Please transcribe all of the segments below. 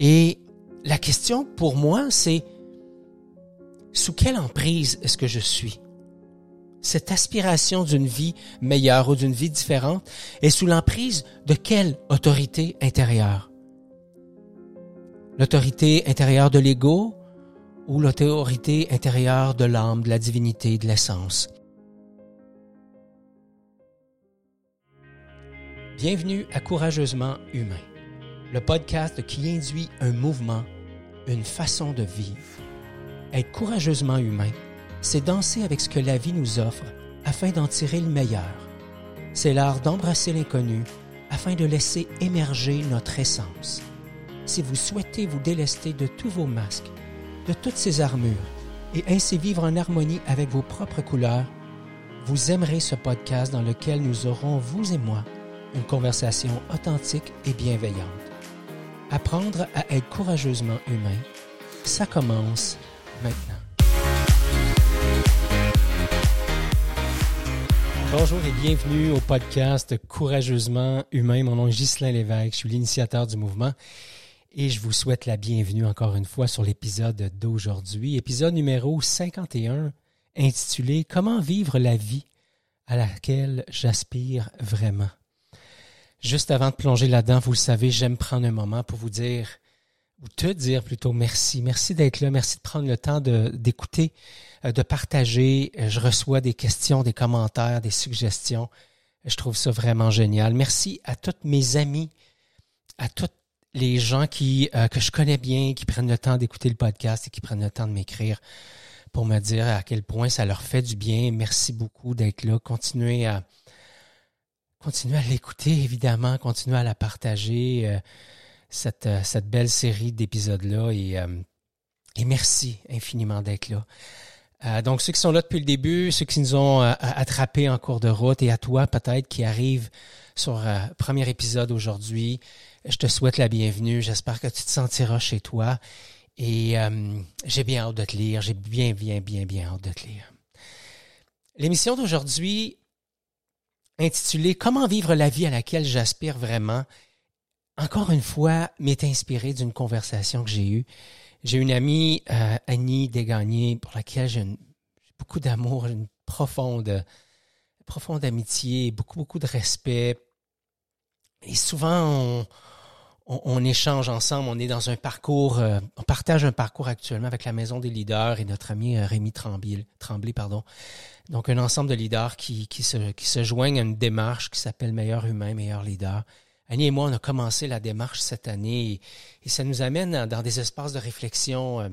Et la question pour moi, c'est sous quelle emprise est-ce que je suis? Cette aspiration d'une vie meilleure ou d'une vie différente est sous l'emprise de quelle autorité intérieure? L'autorité intérieure de l'ego ou l'autorité intérieure de l'âme, de la divinité, de l'essence? Bienvenue à Courageusement Humain, le podcast qui induit un mouvement, une façon de vivre. Être courageusement humain, c'est danser avec ce que la vie nous offre afin d'en tirer le meilleur. C'est l'art d'embrasser l'inconnu afin de laisser émerger notre essence. Si vous souhaitez vous délester de tous vos masques, de toutes ces armures, et ainsi vivre en harmonie avec vos propres couleurs, vous aimerez ce podcast dans lequel nous aurons, vous et moi, une conversation authentique et bienveillante. Apprendre à être courageusement humain, ça commence maintenant. Bonjour et bienvenue au podcast Courageusement humain. Mon nom est Ghislain Lévesque, je suis l'initiateur du mouvement et je vous souhaite la bienvenue encore une fois sur l'épisode d'aujourd'hui, épisode numéro 51 intitulé Comment vivre la vie à laquelle j'aspire vraiment. Juste avant de plonger là-dedans, vous le savez, j'aime prendre un moment pour vous dire, ou te dire plutôt merci. Merci d'être là. Merci de prendre le temps d'écouter, euh, de, partager. Euh, je reçois des questions, des commentaires, des suggestions. Je trouve ça vraiment génial. Merci à tous mes amis, à tous les gens qui, euh, que je connais bien, qui prennent le temps d'écouter le podcast et qui prennent le temps de m'écrire pour me dire à quel point ça leur fait du bien. Merci beaucoup d'être là. Continuez à, continuez à l'écouter, évidemment, continuez à la partager, euh, cette, euh, cette belle série d'épisodes-là. Et, euh, et merci infiniment d'être là. donc, ceux qui sont là depuis le début, ceux qui nous ont attrapés en cours de route, et à toi peut-être qui arrive sur premier épisode aujourd'hui, je te souhaite la bienvenue. J'espère que tu te sentiras chez toi. Et j'ai bien hâte de te lire. J'ai bien, bien, bien, bien hâte de te lire. L'émission d'aujourd'hui intitulé Comment vivre la vie à laquelle j'aspire vraiment, encore une fois, m'est inspiré d'une conversation que j'ai eue. J'ai une amie, euh, Annie Desgagnés, pour laquelle j'ai beaucoup d'amour, une profonde, profonde amitié, beaucoup, beaucoup de respect. Et souvent, on, échange ensemble, on est dans un parcours, euh, on partage un parcours actuellement avec la Maison des leaders et notre ami euh, Rémi Tremblay, Tremblay pardon. Donc un ensemble de leaders qui, qui, se, qui se joignent à une démarche qui s'appelle Meilleur humain, meilleur leader. Annie et moi, on a commencé la démarche cette année et, ça nous amène dans des espaces de réflexion euh,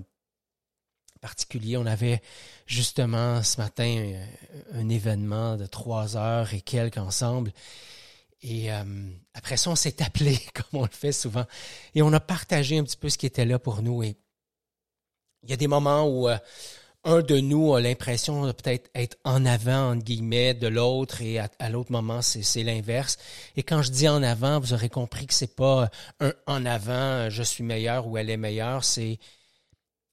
particuliers. On avait justement ce matin un événement de trois heures et quelques ensemble et euh, après ça, on s'est appelé, comme on le fait souvent, et on a partagé un petit peu ce qui était là pour nous. Et il y a des moments où euh, un de nous a l'impression de peut-être être en avant, entre guillemets, de l'autre, et à, l'autre moment, c'est l'inverse. Et quand je dis en avant, vous aurez compris que c'est pas un en avant, je suis meilleur ou elle est meilleure, c'est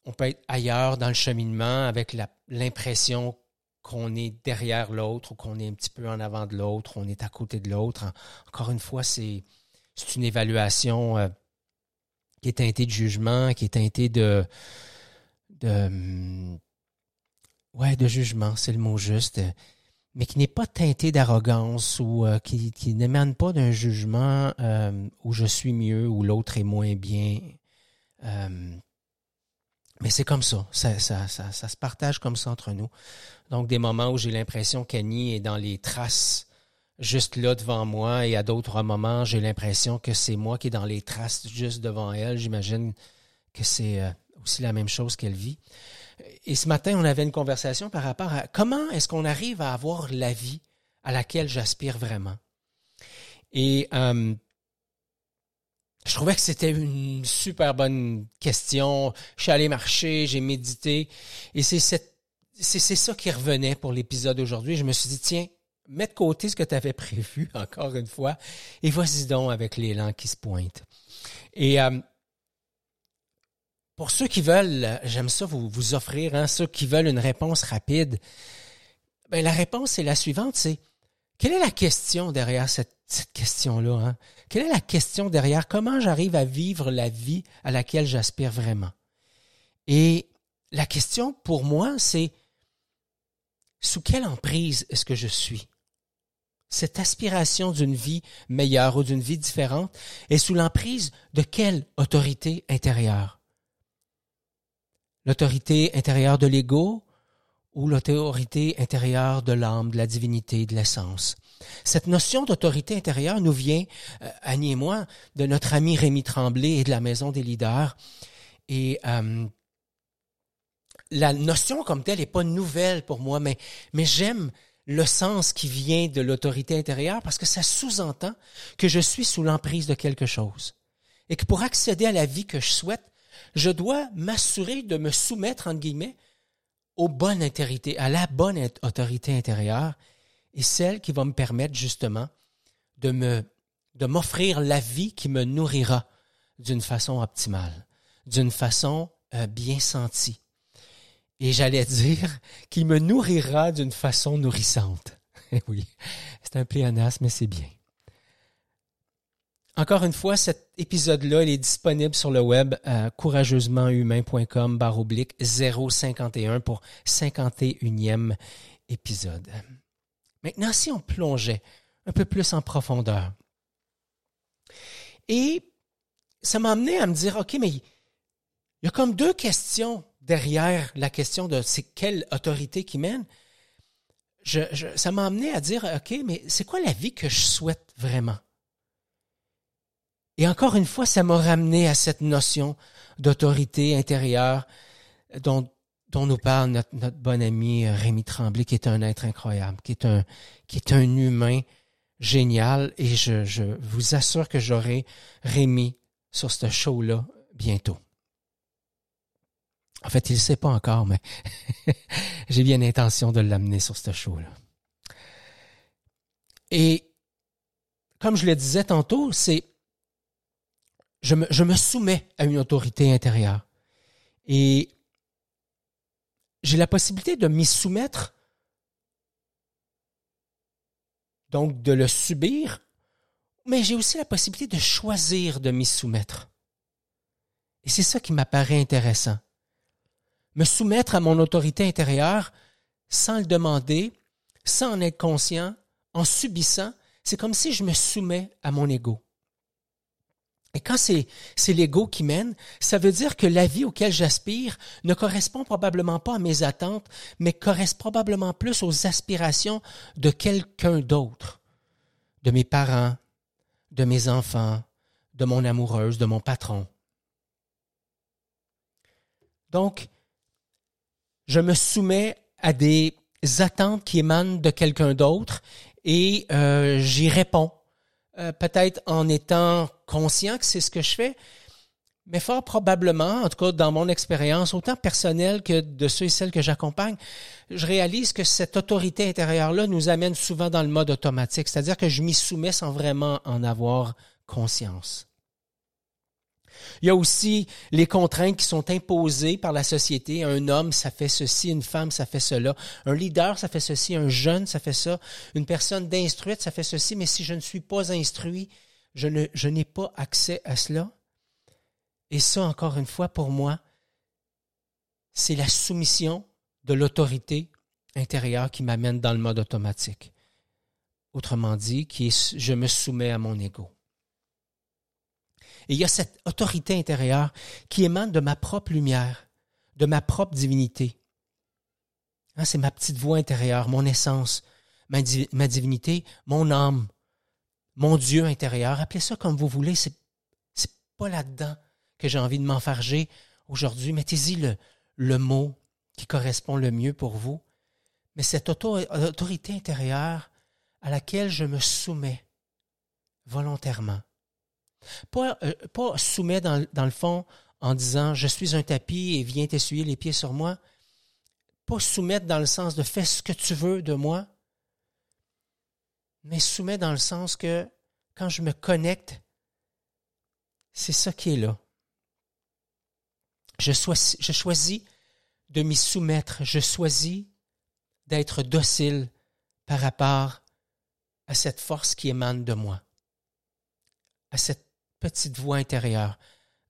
on peut être ailleurs dans le cheminement avec l'impression qu'on est derrière l'autre ou qu'on est un petit peu en avant de l'autre, on est à côté de l'autre. Encore une fois, c'est une évaluation euh, qui est teintée de jugement, qui est teintée de, ouais, de jugement, c'est le mot juste, mais qui n'est pas teintée d'arrogance ou euh, qui, qui n'émane pas d'un jugement euh, où je suis mieux ou l'autre est moins bien. Mais c'est comme ça. Ça, ça, ça. ça, se partage comme ça entre nous. Donc, des moments où j'ai l'impression qu'Annie est dans les traces juste là devant moi et à d'autres moments, j'ai l'impression que c'est moi qui est dans les traces juste devant elle. J'imagine que c'est euh, aussi la même chose qu'elle vit. Et ce matin, on avait une conversation par rapport à comment est-ce qu'on arrive à avoir la vie à laquelle j'aspire vraiment. Et euh, je trouvais que c'était une super bonne question. Je suis allé marcher, j'ai médité. Et c'est ça qui revenait pour l'épisode d'aujourd'hui. Je me suis dit, tiens, mets de côté ce que tu avais prévu, encore une fois, et vas-y donc avec l'élan qui se pointe. Et euh, pour ceux qui veulent, j'aime ça vous, vous offrir, hein, ceux qui veulent une réponse rapide, ben, la réponse est la suivante, c'est quelle est la question derrière cette cette question-là. Hein? Quelle est la question derrière? Comment j'arrive à vivre la vie à laquelle j'aspire vraiment? Et la question pour moi, c'est sous quelle emprise est-ce que je suis? Cette aspiration d'une vie meilleure ou d'une vie différente est sous l'emprise de quelle autorité intérieure? L'autorité intérieure de l'ego ou l'autorité intérieure de l'âme, de la divinité, de l'essence? Cette notion d'autorité intérieure nous vient, euh, Annie et moi, de notre ami Rémi Tremblay et de la Maison des leaders. Et euh, la notion comme telle n'est pas nouvelle pour moi, mais, mais j'aime le sens qui vient de l'autorité intérieure parce que ça sous-entend que je suis sous l'emprise de quelque chose. Et que pour accéder à la vie que je souhaite, je dois m'assurer de me soumettre, entre guillemets, aux bonnes autorités, à la bonne autorité intérieure et celle qui va me permettre justement de me de m'offrir la vie qui me nourrira d'une façon optimale, d'une façon euh, bien sentie. Et j'allais dire qui me nourrira d'une façon nourrissante. oui, c'est un pléonasme, mais c'est bien. Encore une fois, cet épisode-là, il est disponible sur le web à courageusementhumain.com barre oblique 051 pour 51e épisode. Maintenant, si on plongeait un peu plus en profondeur, et ça m'a amené à me dire, OK, mais il y a comme deux questions derrière la question de c'est quelle autorité qui mène. Ça m'a amené à dire, OK, mais c'est quoi la vie que je souhaite vraiment? Et encore une fois, ça m'a ramené à cette notion d'autorité intérieure dont dont nous parle notre, notre bon ami Rémi Tremblay, qui est un être incroyable, qui est un, qui est un humain génial. Et je, je vous assure que j'aurai Rémi sur ce show-là bientôt. En fait, il ne sait pas encore, mais j'ai bien l'intention de l'amener sur ce show-là. Et comme je le disais tantôt, c'est je me, soumets à une autorité intérieure. Et j'ai la possibilité de m'y soumettre, donc de le subir, mais j'ai aussi la possibilité de choisir de m'y soumettre. Et c'est ça qui m'apparaît intéressant. Me soumettre à mon autorité intérieure sans le demander, sans en être conscient, en subissant, c'est comme si je me soumets à mon ego. Et quand c'est, c'est l'ego qui mène, ça veut dire que la vie auquel j'aspire ne correspond probablement pas à mes attentes, mais correspond probablement plus aux aspirations de quelqu'un d'autre, de mes parents, de mes enfants, de mon amoureuse, de mon patron. Donc, je me soumets à des attentes qui émanent de quelqu'un d'autre et euh, j'y réponds euh, peut-être en étant conscient que c'est ce que je fais, mais fort probablement, en tout cas dans mon expérience, autant personnelle que de ceux et celles que j'accompagne, je réalise que cette autorité intérieure-là nous amène souvent dans le mode automatique, c'est-à-dire que je m'y soumets sans vraiment en avoir conscience. Il y a aussi les contraintes qui sont imposées par la société. Un homme, ça fait ceci, une femme, ça fait cela. Un leader, ça fait ceci, un jeune, ça fait ça. Une personne d'instruite, ça fait ceci, mais si je ne suis pas instruit, je, n'ai pas accès à cela. Et ça, encore une fois, pour moi, c'est la soumission de l'autorité intérieure qui m'amène dans le mode automatique. Autrement dit, je me soumets à mon ego. Et il y a cette autorité intérieure qui émane de ma propre lumière, de ma propre divinité. Hein, c'est ma petite voix intérieure, mon essence, ma, divinité, mon âme, mon Dieu intérieur. Appelez ça comme vous voulez. C'est, c'est pas là-dedans que j'ai envie de m'enfarger aujourd'hui. Mettez-y le mot qui correspond le mieux pour vous. Mais cette autorité intérieure à laquelle je me soumets volontairement pas, euh, pas soumet dans, le fond en disant je suis un tapis et viens t'essuyer les pieds sur moi. Pas soumettre dans le sens de fais ce que tu veux de moi, mais soumet dans le sens que quand je me connecte, c'est ça qui est là. Je, je choisis de m'y soumettre, je choisis d'être docile par rapport à cette force qui émane de moi, à cette petite voix intérieure,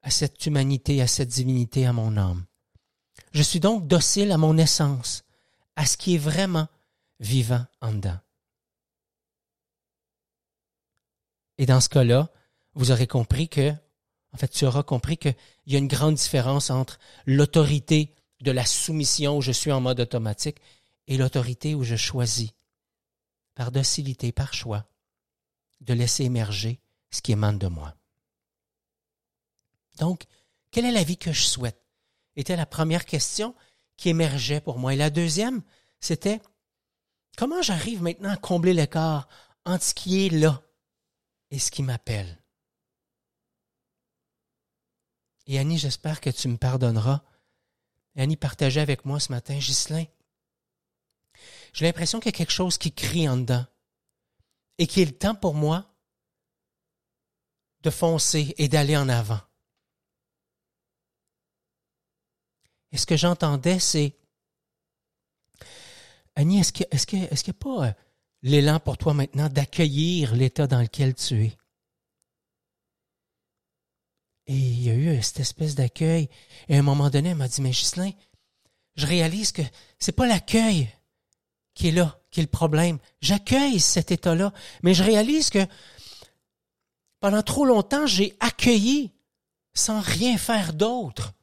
à cette humanité, à cette divinité, à mon âme. Je suis donc docile à mon essence, à ce qui est vraiment vivant en dedans. Et dans ce cas-là, vous aurez compris que, en fait, tu auras compris qu'il y a une grande différence entre l'autorité de la soumission où je suis en mode automatique et l'autorité où je choisis, par docilité, par choix, de laisser émerger ce qui émane de moi. Donc, quelle est la vie que je souhaite? était la première question qui émergeait pour moi. Et la deuxième, c'était comment j'arrive maintenant à combler l'écart entre ce qui est là et ce qui m'appelle? Et Annie, j'espère que tu me pardonneras. Annie partageait avec moi ce matin, Ghislain, j'ai l'impression qu'il y a quelque chose qui crie en dedans et qu'il est le temps pour moi de foncer et d'aller en avant. Et ce que j'entendais, c'est Annie, est-ce qu'il est n'y a pas euh, l'élan pour toi maintenant d'accueillir l'état dans lequel tu es? Et il y a eu cette espèce d'accueil. Et à un moment donné, elle m'a dit, mais Ghislain, je réalise que c'est pas l'accueil qui est là, qui est le problème. J'accueille cet état-là, mais je réalise que pendant trop longtemps, j'ai accueilli sans rien faire d'autre.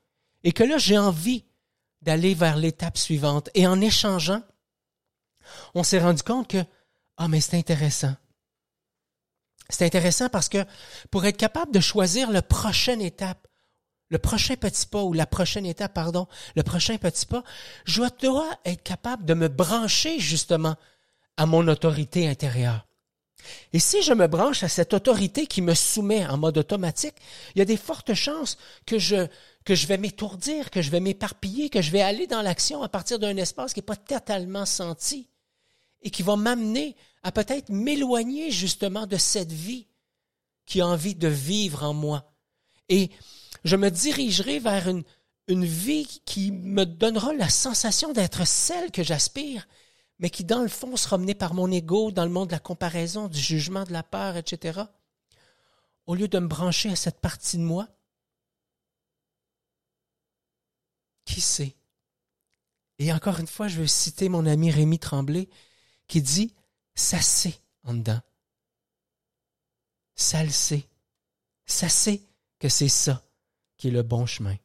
Et que là, j'ai envie d'aller vers l'étape suivante. Et en échangeant, on s'est rendu compte que, ah, mais c'est intéressant. C'est intéressant parce que pour être capable de choisir le prochaine étape, le prochain petit pas ou la prochaine étape, pardon, le prochain petit pas, je dois être capable de me brancher justement à mon autorité intérieure. Et si je me branche à cette autorité qui me soumet en mode automatique, il y a des fortes chances que je, que je vais m'étourdir, que je vais m'éparpiller, que je vais aller dans l'action à partir d'un espace qui n'est pas totalement senti et qui va m'amener à peut-être m'éloigner justement de cette vie qui a envie de vivre en moi. Et je me dirigerai vers une, une vie qui me donnera la sensation d'être celle que j'aspire, mais qui dans le fond sera menée par mon ego dans le monde de la comparaison, du jugement, de la peur, etc. Au lieu de me brancher à cette partie de moi Sait? Et encore une fois, je veux citer mon ami Rémi Tremblay qui dit Ça sait en dedans. Ça le sait. Ça sait que c'est ça qui est le bon chemin.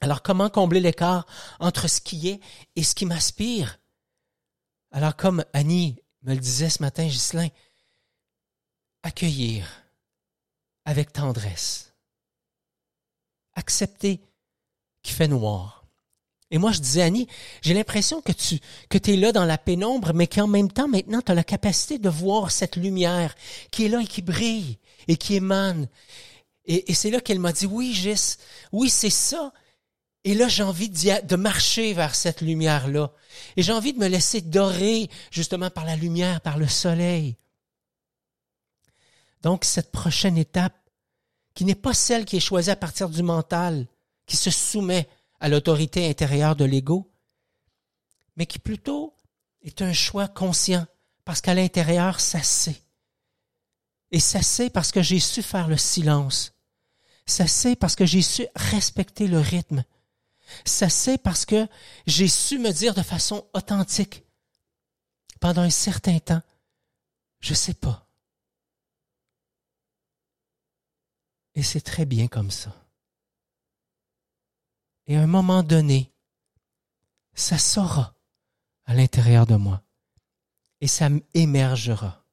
Alors comment combler l'écart entre ce qui est et ce qui m'aspire? Alors comme Annie me le disait ce matin, Ghislain, accueillir avec tendresse. Accepter qui fait noir. Et moi, je disais, Annie, j'ai l'impression que tu que es là dans la pénombre, mais qu'en même temps, maintenant, tu as la capacité de voir cette lumière qui est là et qui brille et qui émane. Et, c'est là qu'elle m'a dit, oui, Gis, oui, c'est ça. Et là, j'ai envie de marcher vers cette lumière-là. Et j'ai envie de me laisser dorer, justement, par la lumière, par le soleil. Donc, cette prochaine étape, qui n'est pas celle qui est choisie à partir du mental, qui se soumet à l'autorité intérieure de l'ego, mais qui plutôt est un choix conscient, parce qu'à l'intérieur, ça sait. Et ça sait parce que j'ai su faire le silence. Ça sait parce que j'ai su respecter le rythme. Ça sait parce que j'ai su me dire de façon authentique pendant un certain temps, je sais pas. Et c'est très bien comme ça. Et à un moment donné, ça saura à l'intérieur de moi et ça émergera.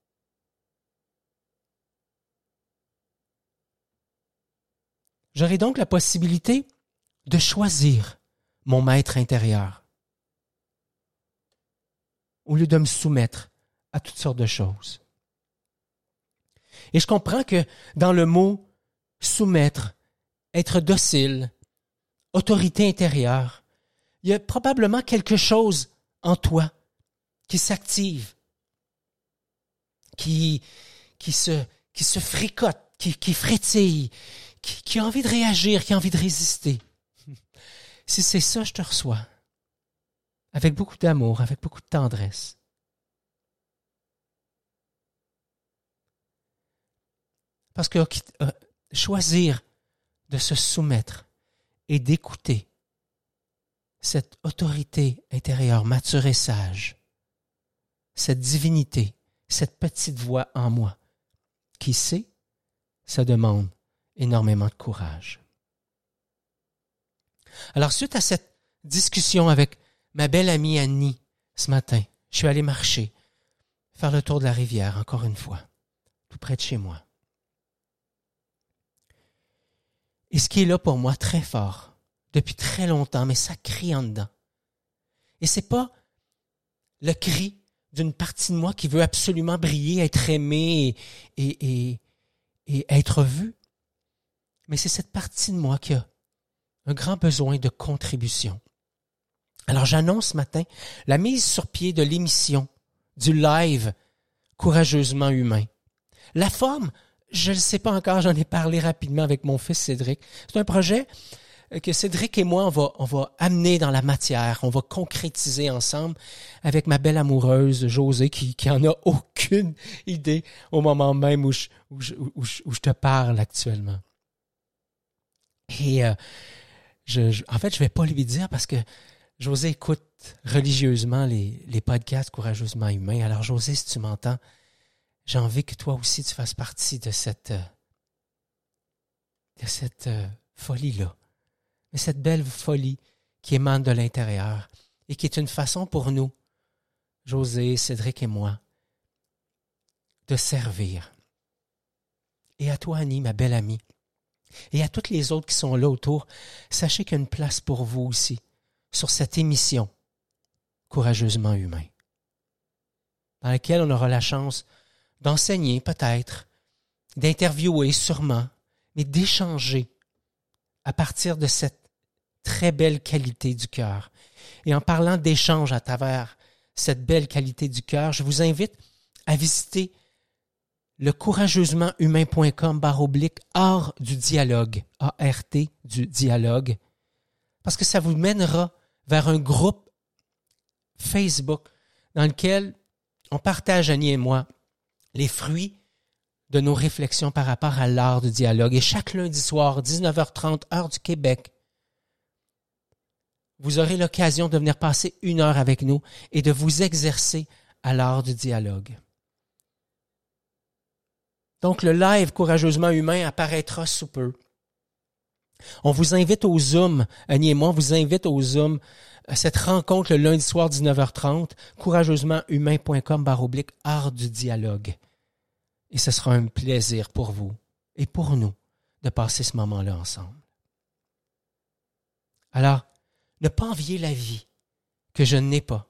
J'aurai donc la possibilité de choisir mon maître intérieur au lieu de me soumettre à toutes sortes de choses. Et je comprends que dans le mot soumettre, être docile, autorité intérieure. Il y a probablement quelque chose en toi qui s'active, qui, qui, se, fricote, qui, frétille, qui, a envie de réagir, qui a envie de résister. Si c'est ça, je te reçois. Avec beaucoup d'amour, avec beaucoup de tendresse. Parce que euh, choisir de se soumettre, et d'écouter cette autorité intérieure mature et sage, cette divinité, cette petite voix en moi, qui sait, ça demande énormément de courage. Alors, suite à cette discussion avec ma belle amie Annie ce matin, je suis allé marcher, faire le tour de la rivière encore une fois, tout près de chez moi. Et ce qui est là pour moi très fort, depuis très longtemps, mais ça crie en dedans. Et c'est pas le cri d'une partie de moi qui veut absolument briller, être aimé et, et, et être vu. Mais c'est cette partie de moi qui a un grand besoin de contribution. Alors j'annonce ce matin la mise sur pied de l'émission, du live courageusement humain. La forme, je ne sais pas encore, j'en ai parlé rapidement avec mon fils Cédric. C'est un projet que Cédric et moi, on va, on va amener dans la matière, on va concrétiser ensemble avec ma belle amoureuse Josée qui, qui en a aucune idée au moment même où je, te parle actuellement. Et euh, je, en fait, je vais pas lui dire parce que José écoute religieusement les, les podcasts courageusement humains. Alors, José, si tu m'entends, j'ai envie que toi aussi tu fasses partie de cette, euh, euh, folie-là. De cette belle folie qui émane de l'intérieur et qui est une façon pour nous, José, Cédric et moi, de servir. Et à toi, Annie, ma belle amie, et à toutes les autres qui sont là autour, sachez qu'il y a une place pour vous aussi sur cette émission courageusement humain, dans laquelle on aura la chance d'enseigner peut-être, d'interviewer sûrement, mais d'échanger à partir de cette très belle qualité du cœur. Et en parlant d'échange à travers cette belle qualité du cœur, je vous invite à visiter le courageusementhumain.com barre oblique art du dialogue, A-R-T du dialogue, parce que ça vous mènera vers un groupe Facebook dans lequel on partage, Annie et moi, les fruits de nos réflexions par rapport à l'art du dialogue. Et chaque lundi soir, 19h30, heure du Québec, vous aurez l'occasion de venir passer une heure avec nous et de vous exercer à l'art du dialogue. Donc le live courageusement humain apparaîtra sous peu. On vous invite au Zoom, Annie et moi, on vous invite au Zoom cette rencontre le lundi soir 19h30, courageusementhumain.com barre oblique art du dialogue. Et ce sera un plaisir pour vous et pour nous de passer ce moment-là ensemble. Alors, ne pas envier la vie que je n'ai pas,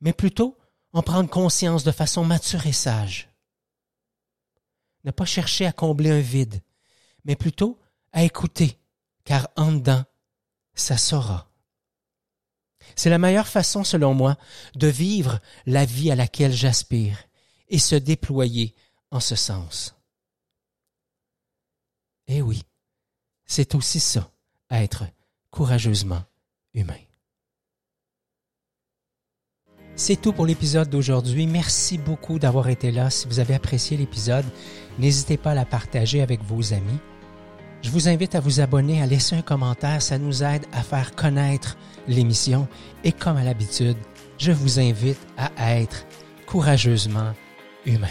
mais plutôt en prendre conscience de façon mature et sage ne pas chercher à combler un vide, mais plutôt à écouter, car en dedans, ça saura. C'est la meilleure façon, selon moi, de vivre la vie à laquelle j'aspire et se déployer en ce sens. Eh oui, c'est aussi ça, être courageusement humain. C'est tout pour l'épisode d'aujourd'hui. Merci beaucoup d'avoir été là. Si vous avez apprécié l'épisode, n'hésitez pas à la partager avec vos amis. Je vous invite à vous abonner, à laisser un commentaire. Ça nous aide à faire connaître l'émission. Et comme à l'habitude, je vous invite à être courageusement humain.